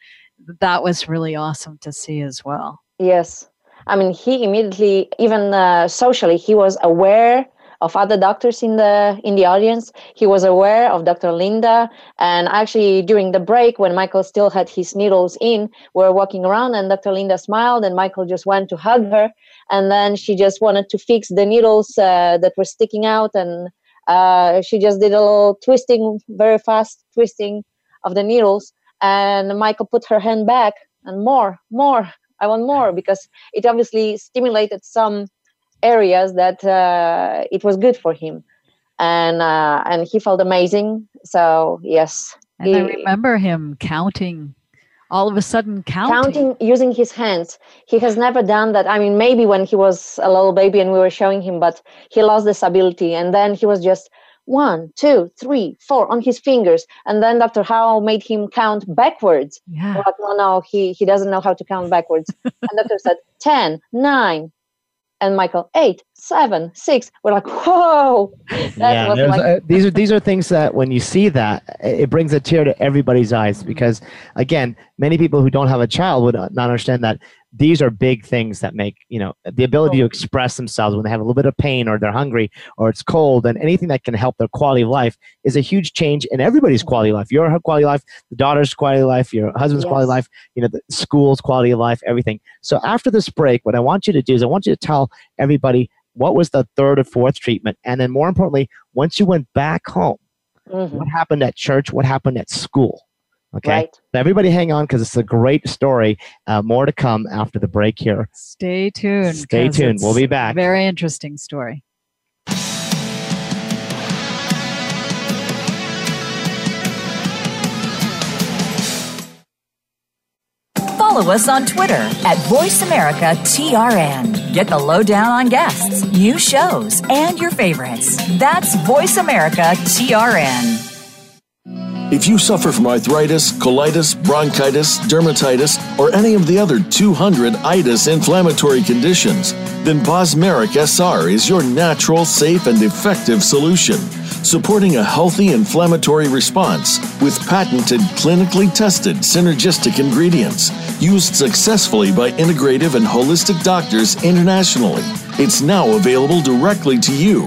that was really awesome to see as well. Yes, I mean, he immediately, even uh, socially, he was aware of other doctors in the in the audience. He was aware of Dr. Linda, and actually during the break, when Michael still had his needles in, we were walking around, and Dr. Linda smiled, and Michael just went to hug her, and then she just wanted to fix the needles uh, that were sticking out, and uh, she just did a little twisting, very fast twisting of the needles and michael put her hand back and more more i want more because it obviously stimulated some areas that uh, it was good for him. And uh, and he felt amazing. So yes. And he, i remember him counting all of a sudden counting. counting using his hands. He has never done that. I mean maybe when he was a little baby and we were showing him but he lost this ability. And then he was just one two three four on his fingers. And then dr Hao made him count backwards. Yeah. like no no he he doesn't know how to count backwards. [laughs] And doctor said 10 9 and michael eight seven six. We're like whoa. That yeah, was like uh, these are these are things that when you see that it brings a tear to everybody's eyes because again many people who don't have a child would not understand that these are big things that make you know the ability to express themselves when they have a little bit of pain or they're hungry or it's cold and anything that can help their quality of life is a huge change in everybody's quality of life your quality of life the daughter's quality of life your husband's Yes. quality of life you know the school's quality of life everything. So after this break what i want you to do is i want you to tell everybody what was the third or fourth treatment and then more importantly once you went back home mhm, what happened at church what happened at school okay right so everybody hang on because it's a great story uh, more to come after the break here Stay tuned. Stay tuned. We'll be back. Very interesting story. Follow us on Twitter at VoiceAmericaTRN. Get the lowdown on guests, new shows, and your favorites. That's VoiceAmericaTRN. If you suffer from arthritis, colitis, bronchitis, dermatitis, or any of the other 200 itis inflammatory conditions, then Bosmeric SR is your natural, safe, and effective solution, supporting a healthy inflammatory response with patented, clinically tested synergistic ingredients used successfully by integrative and holistic doctors internationally. It's now available directly to you.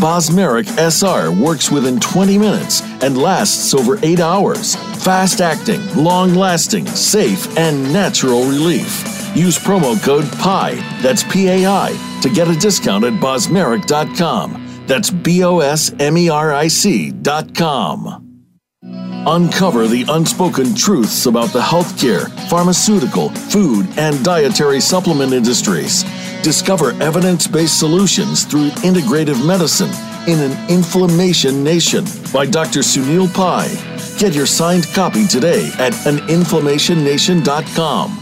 Bosmeric SR works within 20 minutes and lasts over 8 hours. Fast acting, long lasting, safe, and natural relief. Use promo code PI, that's P A I, to get a discount at bosmeric.com. That's B O S M E R I C.com. Uncover the unspoken truths about the healthcare, pharmaceutical, food, and dietary supplement industries. Discover evidence based solutions through integrative medicine in an inflammation nation by Dr. Sunil Pai. Get your signed copy today at aninflammationnation.com.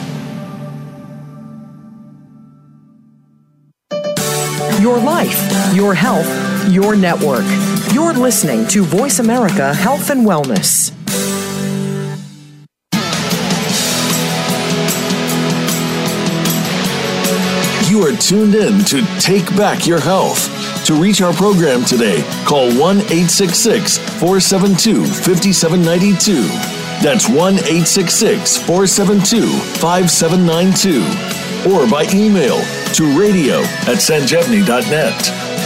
Your life, your health, your network. You're listening to Voice America Health and Wellness. You are tuned in to Take Back Your Health. To reach our program today, call 1 866 472 5792. That's 1 866 472 5792. Or by email to radio at sanjevani.net.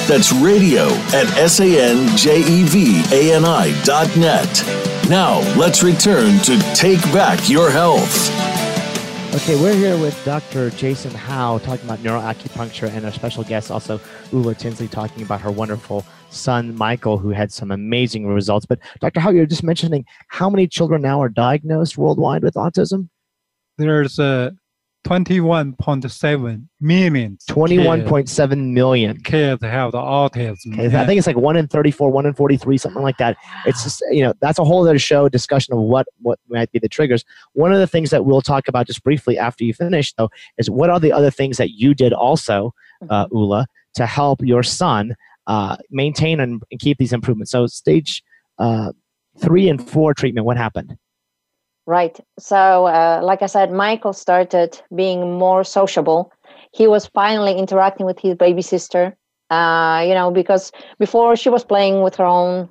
That's radio at S A N J E V A N I dot net. Now, let's return to Take Back Your Health. Okay, we're here with Dr. Jason Hao talking about neuroacupuncture and our special guest also Ula Tinsley talking about her wonderful son Michael who had some amazing results. But Dr. Hao, you're just mentioning how many children now are diagnosed worldwide with autism? There's uh, 21.7 million 21.7 million. kids have the autism. Okay, I think it's like one in 34, one in 43, something like that. It's just, you know, that's a whole other show discussion of what, what might be the triggers. One of the things that we'll talk about just briefly after you finish, though, is what are the other things that you did also, uh, Ula, to help your son uh, maintain and, and keep these improvements? So, stage uh, three and four treatment, what happened? Right. So, uh, like I said, Michael started being more sociable. He was finally interacting with his baby sister. Uh, you know, because before she was playing with her own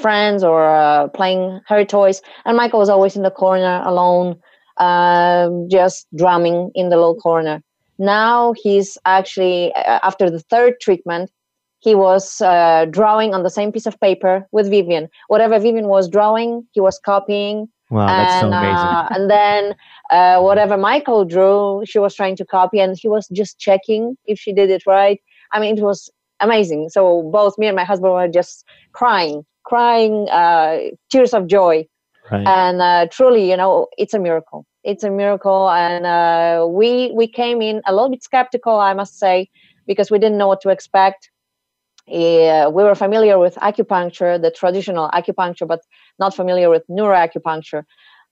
friends or uh, playing her toys, and Michael was always in the corner alone, uh, just drumming in the little corner. Now he's actually uh, after the third treatment, he was uh, drawing on the same piece of paper with Vivian. Whatever Vivian was drawing, he was copying. Wow, that's and, so amazing. Uh, and then uh, whatever Michael drew, she was trying to copy, and he was just checking if she did it right. I mean, it was amazing. So both me and my husband were just crying, crying uh, tears of joy. Right. And uh, truly, you know, it's a miracle. It's a miracle, and uh, we we came in a little bit skeptical, I must say, because we didn't know what to expect. We were familiar with acupuncture, the traditional acupuncture, but not familiar with neuroacupuncture.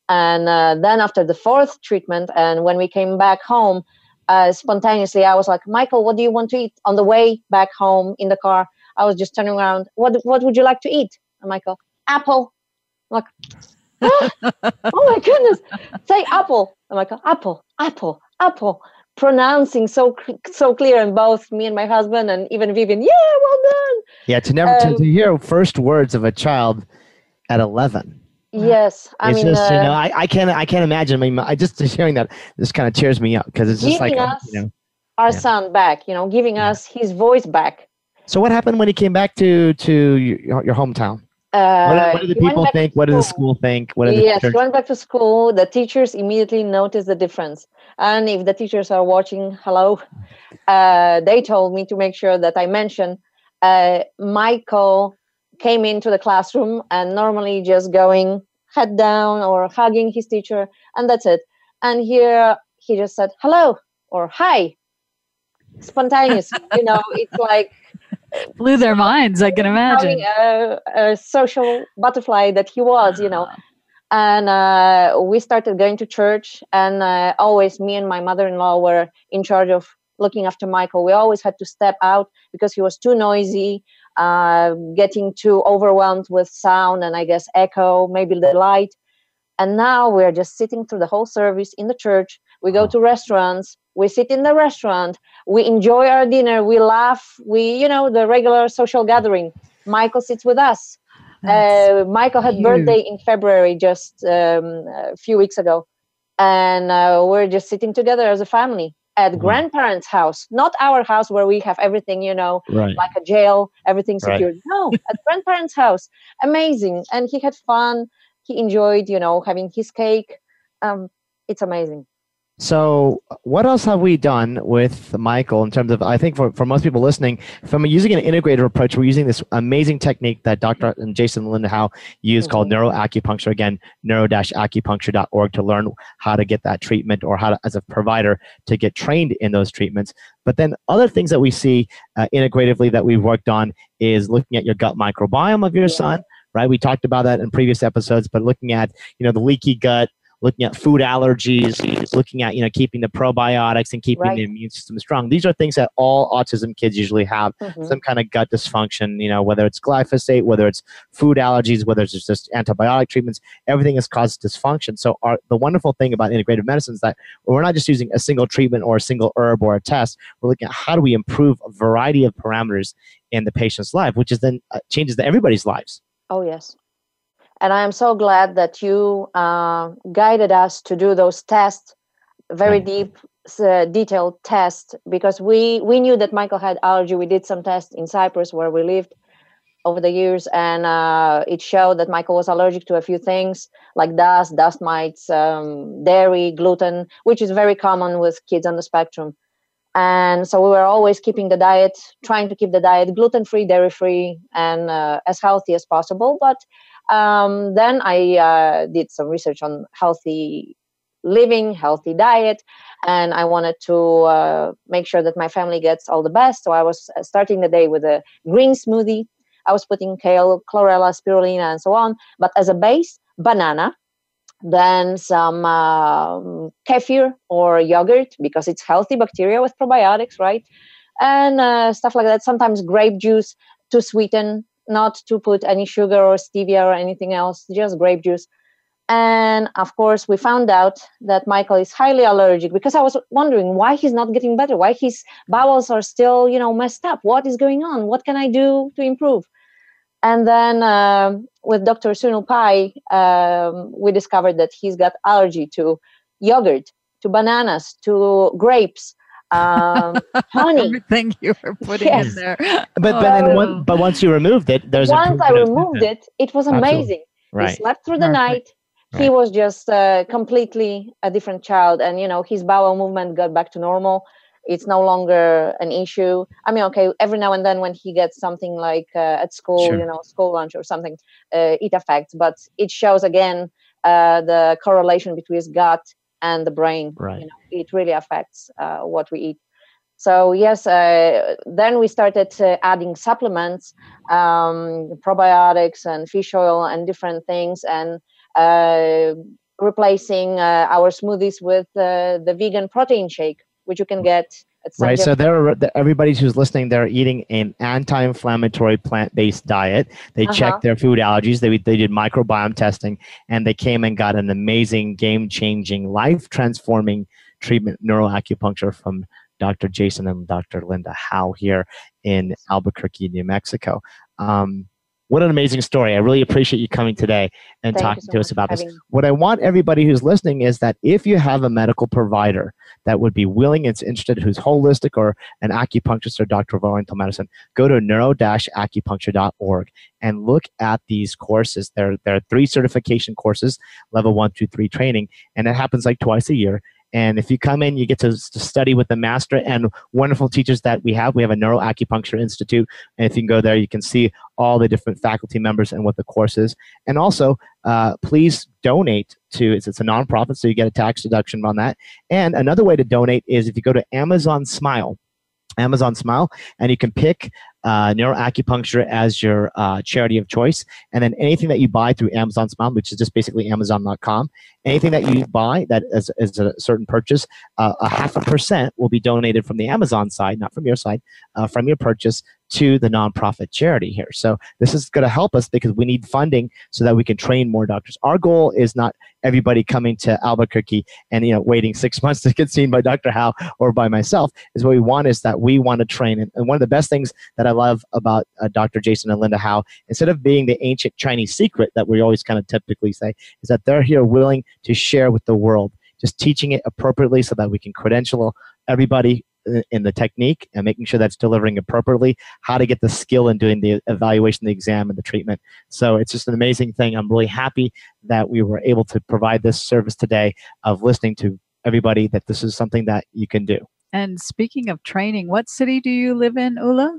And uh, then after the fourth treatment, and when we came back home, uh, spontaneously, I was like, Michael, what do you want to eat? On the way back home in the car, I was just turning around. What What would you like to eat? And Michael, apple. I'm like, ah, [laughs] oh my goodness, say apple. I'm like, apple, apple, apple. Pronouncing so so clear, and both me and my husband, and even Vivian, yeah, well done. Yeah, to never to, Um, to hear first words of a child at 11. Yes, I it's mean, just you uh, know I, I can't I can't imagine. I mean, I just hearing that this kind of tears me up because it's just like you know. our Yeah. son back, you know, giving us his voice back. So what happened when he came back to to your, your hometown? Uh, What did, what did the people think? What did the school. think? What did the yes, church? went back to school. The teachers immediately noticed the difference. And if the teachers are watching, hello, uh, they told me to make sure that I mention uh, Michael came into the classroom and normally just going head down or hugging his teacher, and that's it. And here he just said hello or hi, spontaneous. [laughs] you know, it's like Blew their minds, I can imagine. a, a social butterfly that he was, you know. And uh, we started going to church, and uh, always me and my mother-in-law were in charge of looking after Michael. We always had to step out because he was too noisy, uh, getting too overwhelmed with sound and I guess echo, maybe the light. And now we're just sitting through the whole service in the church. We go to restaurants. We sit in the restaurant. We enjoy our dinner. We laugh. We, you know, the regular social gathering. Michael sits with us. Uh, Michael had huge. birthday in February, just um, a few weeks ago, and uh, we're just sitting together as a family at grandparents' house, not our house where we have everything, you know, Right. like a jail, everything Right. No, at grandparents' house, amazing, and he had fun. He enjoyed, you know, having his cake. Um, it's amazing. So, what else have we done with Michael in terms of? I think for, for most people listening, from using an integrative approach, we're using this amazing technique that Dr. and Jason and Linda Hao use called neuroacupuncture. Again, neuro-acupuncture.org to learn how to get that treatment or how to, as a provider, to get trained in those treatments. But then other things that we see uh, integratively that we've worked on is looking at your gut microbiome of your son. Right, we talked about that in previous episodes, but looking at you know the leaky gut, looking at food allergies, looking at you know keeping the probiotics and keeping Right. the immune system strong. These are things that all autism kids usually have Mhm. some kind of gut dysfunction. You know, whether it's glyphosate, whether it's food allergies, whether it's just antibiotic treatments, everything has caused dysfunction. So, our, the wonderful thing about integrative medicine is that we're not just using a single treatment or a single herb or a test. We're looking at how do we improve a variety of parameters in the patient's life, which is then uh, changes the, everybody's lives. Oh, yes. And I am so glad that you uh, guided us to do those tests, very deep, uh, detailed tests, because we, we knew that Michael had allergy. We did some tests in Cyprus where we lived over the years, and uh, it showed that Michael was allergic to a few things like dust, dust mites, um, dairy, gluten, which is very common with kids on the spectrum. And so we were always keeping the diet, trying to keep the diet gluten free, dairy free, and uh, as healthy as possible. But um, then I uh, did some research on healthy living, healthy diet, and I wanted to uh, make sure that my family gets all the best. So I was uh, starting the day with a green smoothie. I was putting kale, chlorella, spirulina, and so on. But as a base, banana, then some um, kefir or yogurt because it's healthy bacteria with probiotics, right? And uh, stuff like that. Sometimes grape juice to sweeten, not to put any sugar or stevia or anything else, just grape juice. And of course, we found out that Michael is highly allergic because I was wondering why he's not getting better, why his bowels are still, you know, messed up. What is going on? What can I do to improve? and then um, with Dr. Sunil Pai, um, we discovered that he's got allergy to yogurt, to bananas, to grapes, um, [laughs] honey. Everything you were putting Yes. in there. But but then one, but once you removed it, there's Once I removed it, it was Absolutely. amazing. He Right. slept through the night. He was just uh, completely a different child, and you know his bowel movement got back to normal. It's no longer an issue. I mean, okay, every now and then when he gets something like uh, at school, Sure. you know, school lunch or something, uh, it affects. But it shows again uh, the correlation between his gut and the brain. Right. You know, it really affects uh, what we eat. So yes, uh, then we started uh, adding supplements, um, probiotics and fish oil and different things, and uh, replacing uh, our smoothies with uh, the vegan protein shake, which you can get Right. So Diego. they're the- everybody who's listening, they're eating an anti-inflammatory plant-based diet. They Uh-huh. checked their food allergies. They they did microbiome testing, and they came and got an amazing, game-changing, life-transforming treatment, neuroacupuncture from Dr. Jason and Dr. Linda Hao here in Albuquerque, New Mexico. Um, what an amazing story! I really appreciate you coming today and Thank talking so to us about this. What I want everybody who's listening is that if you have a medical provider that would be willing and interested, who's holistic or an acupuncturist or doctor of oriental medicine, go to neuro-acupuncture.org and look at these courses. There, there are three certification courses, level one, two, three training, and it happens like twice a year. And if you come in, you get to, to study with the master and wonderful teachers that we have. We have a Neuro Acupuncture Institute. And if you can go there, you can see all the different faculty members and what the course is. And also, uh, please donate to it's, it's a nonprofit, so you get a tax deduction on that. And another way to donate is if you go to Amazon Smile, Amazon Smile, and you can pick uh, neuroacupuncture as your uh, charity of choice. And then anything that you buy through Amazon Smile, which is just basically Amazon.com, anything that you buy that is, is a certain purchase, uh, a half a percent will be donated from the Amazon side, not from your side, uh, from your purchase to the nonprofit charity here. So this is going to help us because we need funding so that we can train more doctors. Our goal is not everybody coming to Albuquerque and you know waiting six [laughs] months to get seen by Dr. Hao or by myself. Is what we want is that we want to train. And, one of the best things that I love about uh, Dr. Jason and Linda Hao, instead of being the ancient Chinese secret that we always kind of typically say, is that they're here willing to share with the world, just teaching it appropriately so that we can credential everybody in the technique and making sure that's delivering appropriately, how to get the skill in doing the evaluation, the exam, and the treatment. So it's just an amazing thing. I'm really happy that we were able to provide this service today of listening to everybody that this is something that you can do. And speaking of training, what city do you live in, Ula?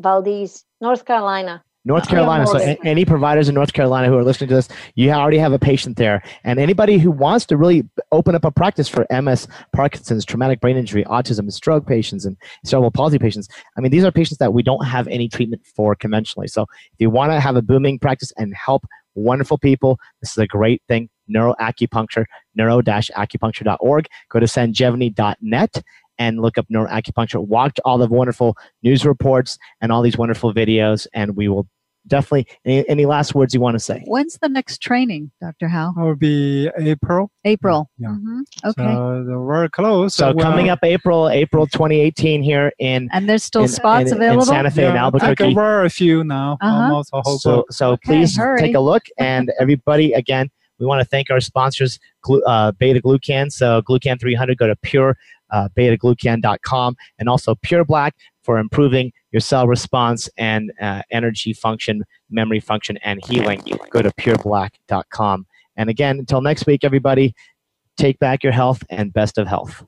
Valdese, North Carolina. North Carolina. So, a- any providers in North Carolina who are listening to this, you already have a patient there. And anybody who wants to really open up a practice for MS, Parkinson's, traumatic brain injury, autism, stroke patients, and cerebral palsy patients, I mean, these are patients that we don't have any treatment for conventionally. So, if you want to have a booming practice and help wonderful people, this is a great thing. Neuroacupuncture, neuro-acupuncture.org. Go to sanjevani.net and look up neuroacupuncture. Watch all the wonderful news reports and all these wonderful videos, and we will definitely. Any, any last words you want to say? When's the next training, Dr. Hao? It will be April. April. Yeah. Mhm. Okay. So they're very close. So Well, coming up April, April 2018 here in and there's still in- spots in- in available. Santa Fe and yeah, I think Albuquerque. very few now. Uh-huh. Almost a whole So, so Okay, please hurry. take a look. [laughs] And everybody, again, we want to thank our sponsors, uh, Beta Glucan. So Glucan 300, go to pure uh, betaglucan.com and also Pure Black for improving your cell response and uh, energy function, memory function, and healing. Go to pureblack.com. And again, until next week, everybody, take back your health and best of health.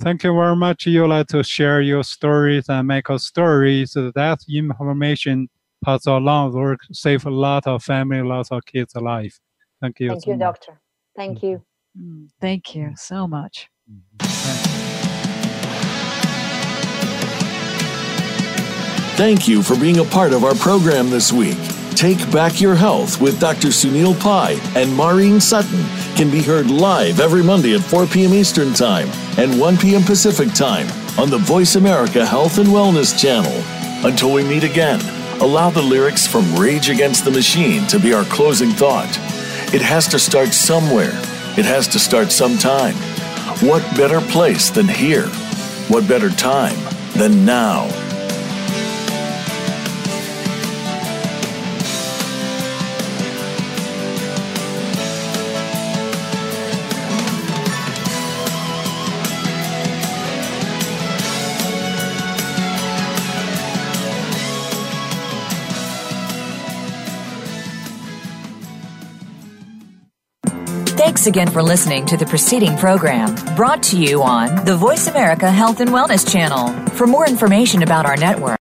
Thank you very much, Yola, to share your stories and make a story. So that information pass along work, save a lot of family, lots of kids' life. Thank you. Thank so you, much. doctor. Thank you. Mm, Thank you so much. Thank you for being a part of our program this week. Take Back Your Health with Dr. Sunil Pai and Maureen Sutton can be heard live every Monday at 4 p.m. Eastern Time and 1 p.m. Pacific Time on the Voice America Health and Wellness channel. Until we meet again, allow the lyrics from Rage Against the Machine to be our closing thought. It has to start somewhere. It has to start sometime. What better place than here? What better time than now? Thanks again for listening to the preceding program brought to you on the Voice America Health and Wellness Channel. For more information about our network,